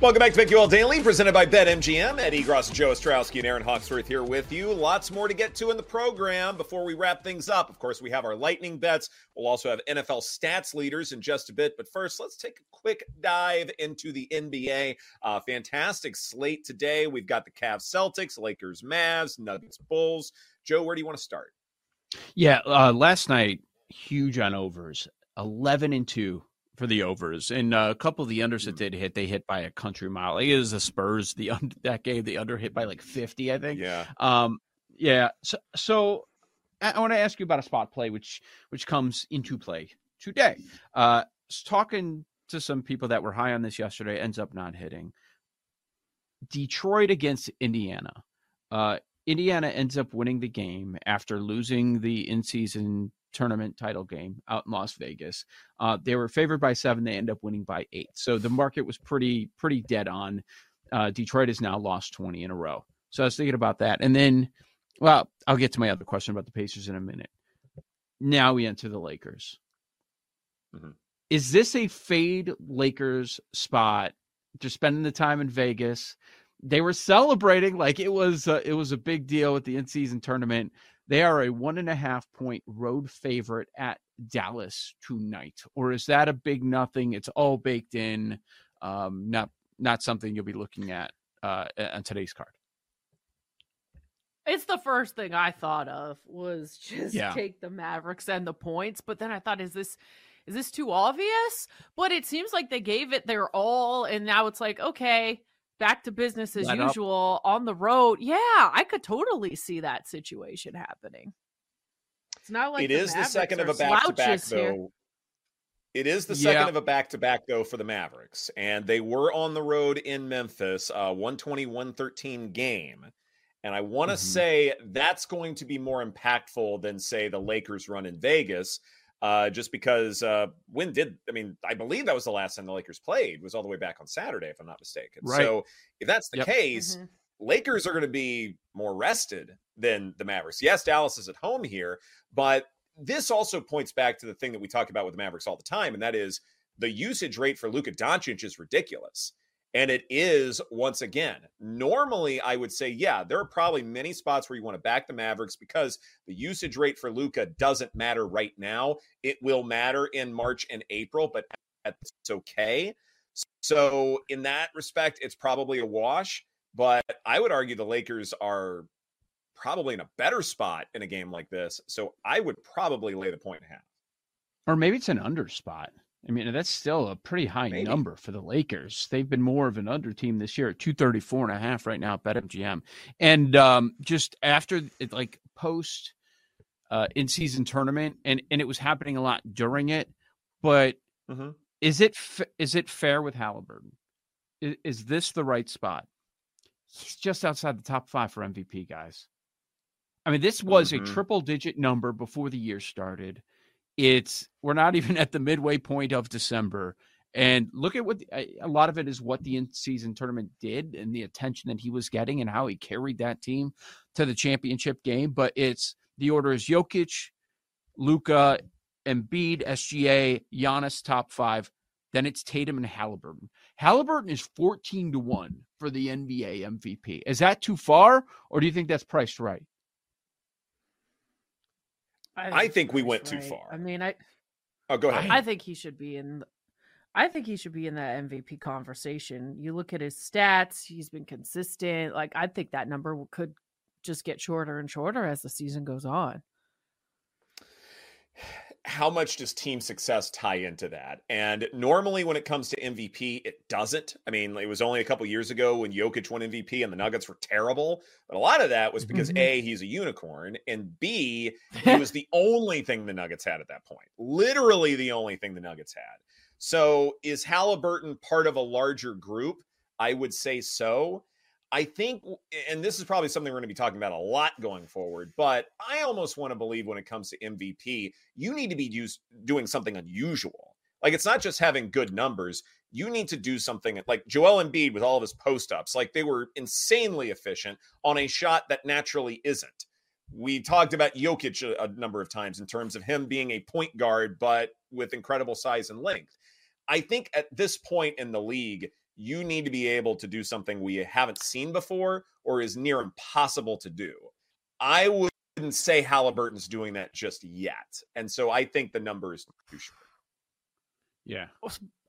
Welcome back to BetQL Daily, presented by BetMGM. Ed Egros, Joe Ostrowski, and Erin Hawksworth here with you. Lots more to get to in the program before we wrap things up. Of course, we have our lightning bets. We'll also have NFL stats leaders in just a bit. But first, let's take a quick dive into the NBA. Uh, fantastic slate today. We've got the Cavs Celtics, Lakers Mavs, Nuggets Bulls. Joe, where do you want to start? Yeah, uh, last night, huge on overs 11 and 2 for the overs, and uh, a couple of the unders that did hit, they hit by a country mile. Like it was the Spurs, the under, that game, the under hit by like fifty, I think. Yeah. Um. Yeah. So, so I want to ask you about a spot play, which which comes into play today. Uh, talking to some people that were high on this yesterday, ends up not hitting. Detroit against Indiana. Uh, Indiana ends up winning the game after losing the in season tournament title game out in Las Vegas. Uh, they were favored by seven. They end up winning by eight. So the market was pretty pretty dead on. Uh, Detroit has now lost 20 in a row. So I was thinking about that. And then, well, I'll get to my other question about the Pacers in a minute. Now we enter the Lakers. Mm-hmm. Is this a fade Lakers spot? Just spending the time in Vegas. They were celebrating like it was uh, it was a big deal at the in season tournament. They are a one and a half point road favorite at Dallas tonight, or is that a big nothing? It's all baked in. Um, not not something you'll be looking at uh, on today's card. It's the first thing I thought of was just yeah. take the Mavericks and the points, but then I thought, is this is this too obvious? But it seems like they gave it their all, and now it's like, okay, back to business as Let usual up. on the road. Yeah, I could totally see that situation happening. It's not like it is the second of a back to back though. Here. It is the second yeah. of a back to back though for the Mavericks, and they were on the road in Memphis, uh, 120 113 game. And I want to mm-hmm. say that's going to be more impactful than, say, the Lakers run in Vegas, uh, just because uh, when did I mean I believe that was the last time the Lakers played was all the way back on Saturday if I'm not mistaken. Right. So if that's the yep. case, mm-hmm. Lakers are going to be more rested than the Mavericks. Yes, Dallas is at home here, but this also points back to the thing that we talk about with the Mavericks all the time, and that is the usage rate for Luka Doncic is ridiculous. And it is once again. Normally, I would say, yeah, there are probably many spots where you want to back the Mavericks because the usage rate for Luka doesn't matter right now. It will matter in March and April, but that's okay. So, in that respect, it's probably a wash. But I would argue the Lakers are probably in a better spot in a game like this. So, I would probably lay the point half. Or maybe it's an under spot. I mean, that's still a pretty high Maybe. number for the Lakers. They've been more of an under team this year at 234 and a half right now at BetMGM. And um, just after it, like post uh, in season tournament, and, and it was happening a lot during it. But mm-hmm. is it is it fair with Halliburton? Is, is this the right spot? He's just outside the top five for MVP, guys. I mean, this was mm-hmm. a triple digit number before the year started. It's we're not even at the midway point of December. And look at what a lot of it is what the in season tournament did and the attention that he was getting and how he carried that team to the championship game. But it's the order is Jokic, Luka, Embiid, SGA, Giannis, top five. Then it's Tatum and Halliburton. Halliburton is 14 to 1 for the NBA MVP. Is that too far, or do you think that's priced right? I think, I think we went right. too far. I mean, I. Oh, go ahead. I think he should be in. I think he should be in that MVP conversation. You look at his stats; he's been consistent. Like I think that number could just get shorter and shorter as the season goes on. How much does team success tie into that? And normally, when it comes to MVP, it doesn't. I mean, it was only a couple years ago when Jokic won MVP and the Nuggets were terrible. But a lot of that was because mm-hmm. A, he's a unicorn, and B, he was the only thing the Nuggets had at that point. Literally the only thing the Nuggets had. So is Halliburton part of a larger group? I would say so. I think, and this is probably something we're going to be talking about a lot going forward, but I almost want to believe when it comes to MVP, you need to be used, doing something unusual. Like it's not just having good numbers. You need to do something like Joel Embiid with all of his post ups. Like they were insanely efficient on a shot that naturally isn't. We talked about Jokic a, a number of times in terms of him being a point guard, but with incredible size and length. I think at this point in the league, you need to be able to do something we haven't seen before or is near impossible to do. I wouldn't say Halliburton's doing that just yet. And so I think the number is too short. Yeah.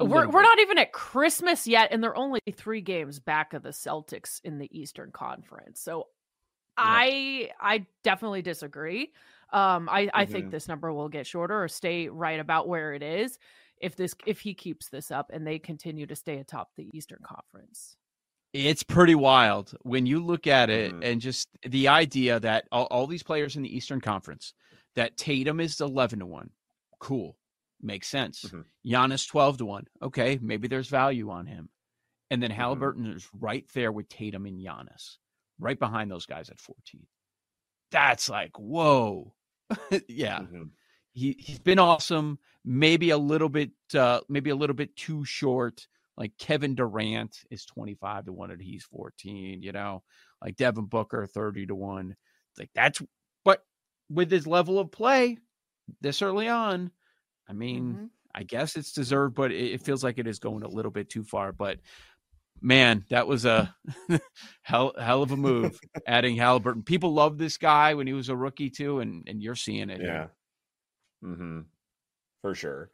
We're, we're not even at Christmas yet, and they're only three games back of the Celtics in the Eastern Conference. So I I definitely disagree. Um, I, I mm-hmm. think this number will get shorter or stay right about where it is if this if he keeps this up and they continue to stay atop the Eastern Conference. It's pretty wild when you look at it mm-hmm. and just the idea that all, all, these players in the Eastern Conference, that Tatum is 11 to 1. Cool. Makes sense. mm hmm Giannis 12 to 1. Okay, maybe there's value on him. And then mm-hmm. Halliburton mm-hmm. is right there with Tatum and Giannis, right behind those guys at 14. That's like, whoa. yeah. He he's been awesome. Maybe a little bit, uh, maybe a little bit too short. Like Kevin Durant is twenty five to one, and he's fourteen. You know, like Devin Booker thirty to one. Like that's, but with his level of play this early on, I mean, mm-hmm. I guess it's deserved, but it, it feels like it is going a little bit too far. But man, that was a hell hell of a move adding Halliburton. People love this guy when he was a rookie too, and and you're seeing it. Yeah. Mm-hmm. For sure.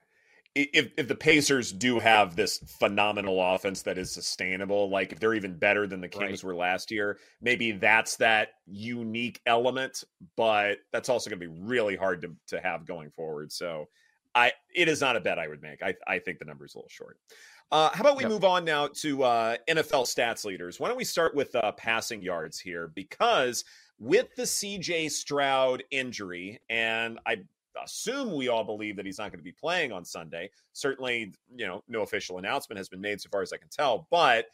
If if the Pacers do have this phenomenal offense that is sustainable, like if they're even better than the Kings right. were last year, maybe that's that unique element. But that's also going to be really hard to to have going forward. So, I it is not a bet I would make. I I think the number is a little short. Uh, how about we yep. move on now to uh, NFL stats leaders? Why don't we start with uh, passing yards here? Because with the CJ Stroud injury, and I assume we all believe that he's not going to be playing on Sunday. Certainly, you know, no official announcement has been made so far as I can tell. But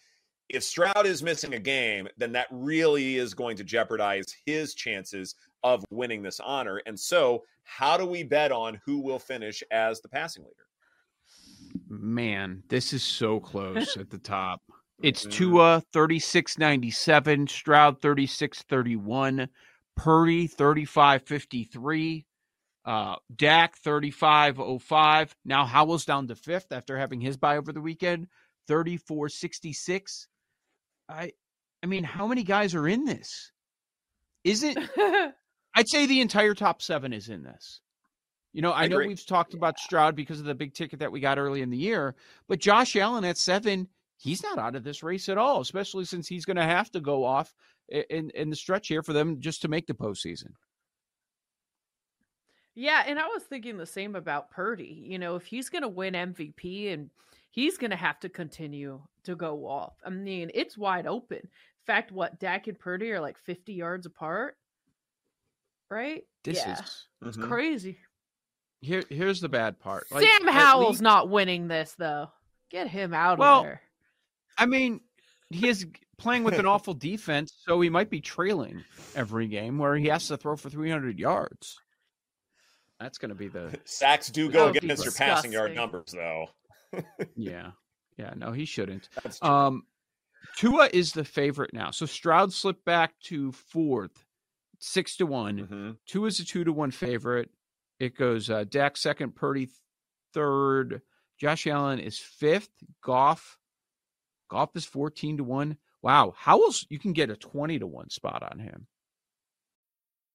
if Stroud is missing a game, then that really is going to jeopardize his chances of winning this honor. And so, how do we bet on who will finish as the passing leader? Man, this is so close at the top. It's. Tua 3697, Stroud 3631, Purdy 3553, uh, Dak 3505. Now Howell's down to fifth after having his bye over the weekend, 3466. I I mean, how many guys are in this? Is it I'd say the entire top seven is in this. You know, I, I know we've talked about Stroud because of the big ticket that we got early in the year, but Josh Allen at seven, he's not out of this race at all, especially since he's going to have to go off in in the stretch here for them just to make the postseason. Yeah, and I was thinking the same about Purdy. You know, if he's going to win MVP and he's going to have to continue to go off. I mean, it's wide open. In fact, what Dak and Purdy are like 50 yards apart, right? This yeah. is it's mm-hmm. crazy. Here, here's the bad part. Like, Sam Howell's least... not winning this though. Get him out well, of there. I mean, he is playing with an awful defense, so he might be trailing every game where he has to throw for 300 yards. That's going to be the sacks do go against your passing yard numbers, though. yeah, yeah. No, he shouldn't. Um, Tua is the favorite now. So Stroud slipped back to fourth, six to one. Mm-hmm. Tua is a two to one favorite. It goes uh, Dak second, Purdy third. Josh Allen is fifth. Goff, Goff is fourteen to one. Wow, Howell's you can get a twenty to one spot on him.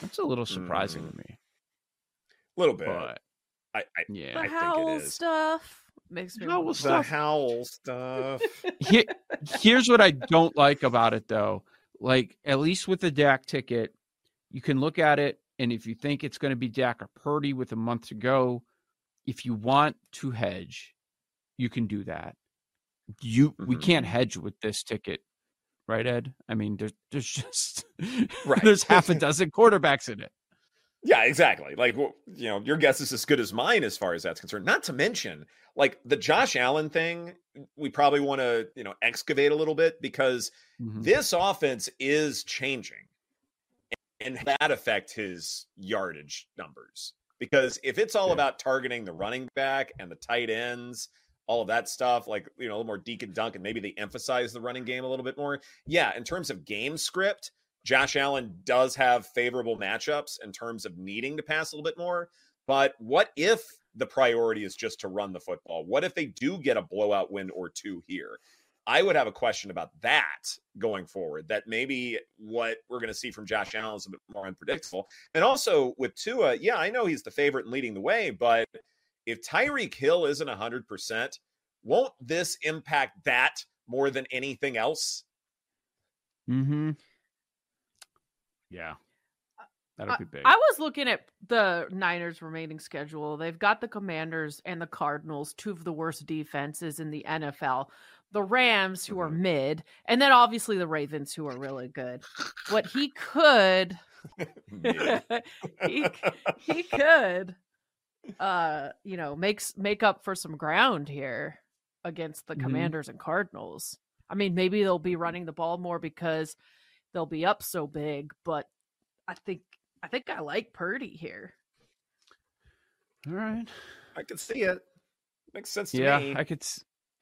That's a little surprising mm. to me. A little bit. But, I, I, yeah. The I howl think it is. stuff makes me howl stuff. The howl stuff. Here, here's what I don't like about it, though. Like, at least with the Dak ticket, you can look at it, and if you think it's going to be Dak or Purdy with a month to go, if you want to hedge, you can do that. You mm-hmm. we can't hedge with this ticket right, Ed? I mean, there's there's just right. there's half a dozen quarterbacks in it. Yeah, exactly. Like, you know, your guess is as good as mine as far as that's concerned. Not to mention, like the Josh Allen thing, we probably want to, you know, excavate a little bit because mm-hmm. this offense is changing and that affect his yardage numbers. Because if it's all yeah. about targeting the running back and the tight ends all of that stuff, like you know, a little more and dunk, and maybe they emphasize the running game a little bit more. Yeah, in terms of game script, Josh Allen does have favorable matchups in terms of needing to pass a little bit more. But what if the priority is just to run the football? What if they do get a blowout win or two here? I would have a question about that going forward. That maybe what we're going to see from Josh Allen is a bit more unpredictable. And also with Tua, yeah, I know he's the favorite and leading the way, but if Tyreek Hill isn't 100%, won't this impact that more than anything else? Mhm. Yeah. That'll be big. I, I was looking at the Niners remaining schedule. They've got the Commanders and the Cardinals, two of the worst defenses in the NFL. The Rams, who are mm-hmm. mid, and then obviously the Ravens, who are really good. What he could, he, he could uh you know makes make up for some ground here against the mm-hmm. commanders and cardinals. I mean maybe they'll be running the ball more because they'll be up so big but i think i think i like purdy here. All right. I could see it. Makes sense to yeah, me. I could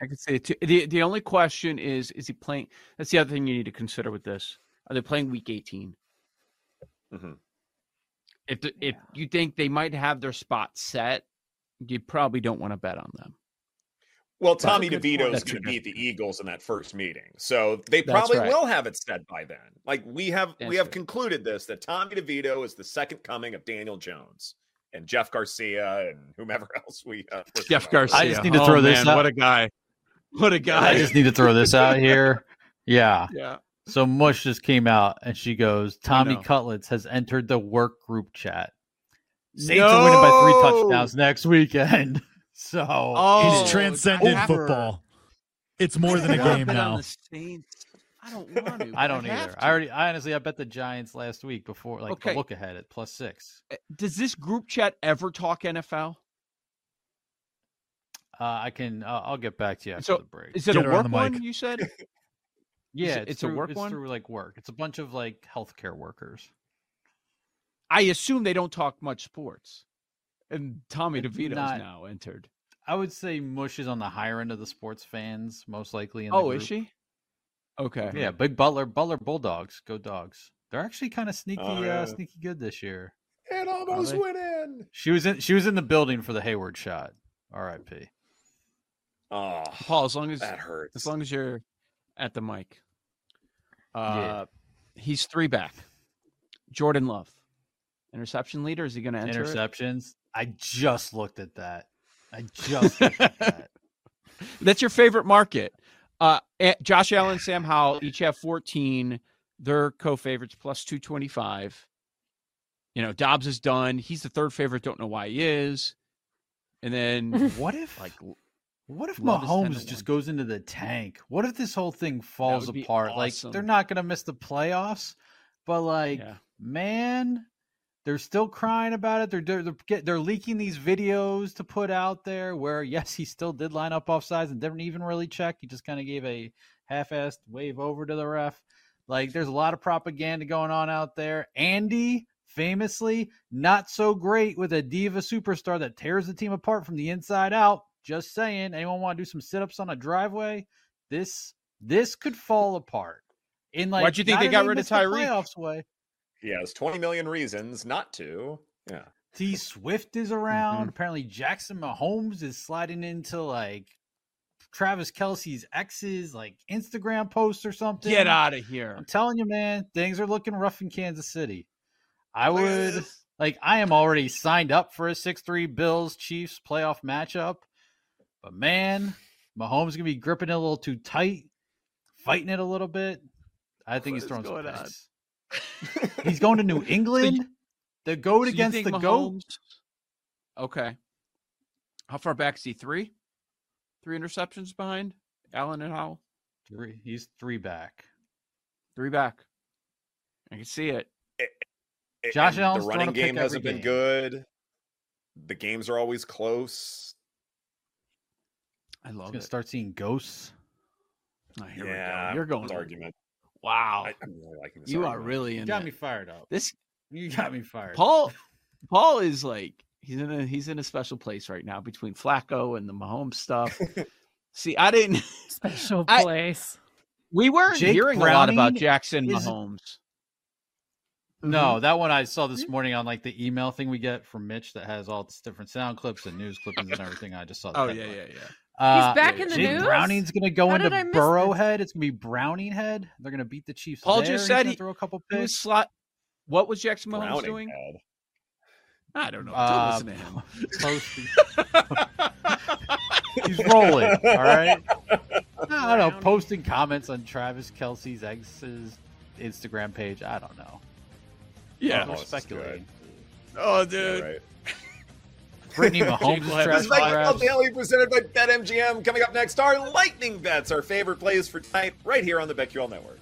i could see it too. The, the only question is is he playing that's the other thing you need to consider with this. Are they playing week 18 mm-hmm. If the, yeah. if you think they might have their spot set, you probably don't want to bet on them. Well, Tommy DeVito is going to beat the Eagles in that first meeting, so they probably right. will have it set by then. Like we have, That's we have concluded this that Tommy DeVito is the second coming of Daniel Jones and Jeff Garcia and whomever else we. Uh, Jeff Garcia. I just need to throw oh, this. Man, out. What a guy! What a guy! I just need to throw this out here. Yeah. Yeah. So Mush just came out and she goes, Tommy Cutlets has entered the work group chat. Saints no! are winning by three touchdowns next weekend. So oh, he's transcended football. It's more than a game now. I don't want to. I don't I either. I already, I honestly, I bet the Giants last week before, like okay. look ahead at plus six. Eh, does this group chat ever talk NFL? Uh, I can. Uh, I'll get back to you after so, the break. Is it get a work on one? You said. Yeah, it's, it's through, a work it's one. Through like work. It's a bunch of like healthcare workers. I assume they don't talk much sports, and Tommy DeVito's not, now entered. I would say Mush is on the higher end of the sports fans, most likely. oh, group. is she? Okay. Yeah, Big Butler, Butler Bulldogs, go Dogs. They're actually kind of sneaky, oh, uh, yeah. uh, sneaky good this year. It almost went in. She was in. She was in the building for the Hayward shot. R.I.P. Oh, Paul, as long as that hurts. As long as you're at the mic. Uh, yeah. he's three back. Jordan Love, interception leader. Is he going to enter interceptions? It? I just looked at that. I just looked at that. That's your favorite market. Uh, Josh Allen, Sam Howell each have 14. They're co-favorites plus 225. You know, Dobbs is done. He's the third favorite. Don't know why he is. And then what if like what if Mahomes just goes into the tank? What if this whole thing falls apart? Awesome. Like they're not going to miss the playoffs, but like yeah. man, they're still crying about it. They're they're they're, they're leaking these videos to put out there where yes, he still did line up off sides and didn't even really check. He just kind of gave a half-assed wave over to the ref. Like there's a lot of propaganda going on out there. Andy famously not so great with a diva superstar that tears the team apart from the inside out. Just saying. Anyone want to do some sit-ups on a driveway? This this could fall apart. In like, why'd you think they got rid of Tyreek? Way. He has 20 million reasons not to. Yeah. T Swift is around. Mm-hmm. Apparently, Jackson Mahomes is sliding into like Travis Kelce's ex's like Instagram post or something. Get out of here. I'm telling you, man, things are looking rough in Kansas City. I would like I am already signed up for a 6-3 Bills Chiefs playoff matchup. But man, Mahomes gonna be gripping it a little too tight, fighting it a little bit. I think what he's throwing some picks. he's going to New England. the goat so against the Mahomes... goat. Okay. How far back is he? Three? Three interceptions behind Allen and Howell? Three. He's three back. Three back. I can see it. it, it Josh Allen. The running game hasn't been good. The games are always close. I love it. Start seeing ghosts. Oh, here yeah, we go. You're going argument. Wow, I, am really liking this. You argument. are really in. You got it. me fired up. This you got me fired. Paul, Paul is like he's in a he's in a special place right now between Flacco and the Mahomes stuff. See, I didn't special place. I, we weren't Jake hearing Browning a lot about Jackson is, Mahomes. No, mm-hmm. that one I saw this mm-hmm. morning on like the email thing we get from Mitch that has all this different sound clips and news clippings and everything. I just saw. oh yeah, yeah, yeah. Uh, He's back in the Jake news. Browning's going to go How into Burrowhead. It's going to be Browning head. They're going to beat the Chiefs. Paul there. just said he throw a couple picks. Slot. What was Jackson Mahomes Browning doing? Head. I don't know. Uh, Don't listen to him. He's rolling. All right. I don't know. Posting comments on Travis Kelce's ex's Instagram page. I don't know. Yeah, oh, speculating. Oh, dude. Yeah, right. Brittany Mahomes is trash. This Daily presented by BetMGM. Coming up next, our lightning bets, our favorite plays for tonight, right here on the BetQL Network.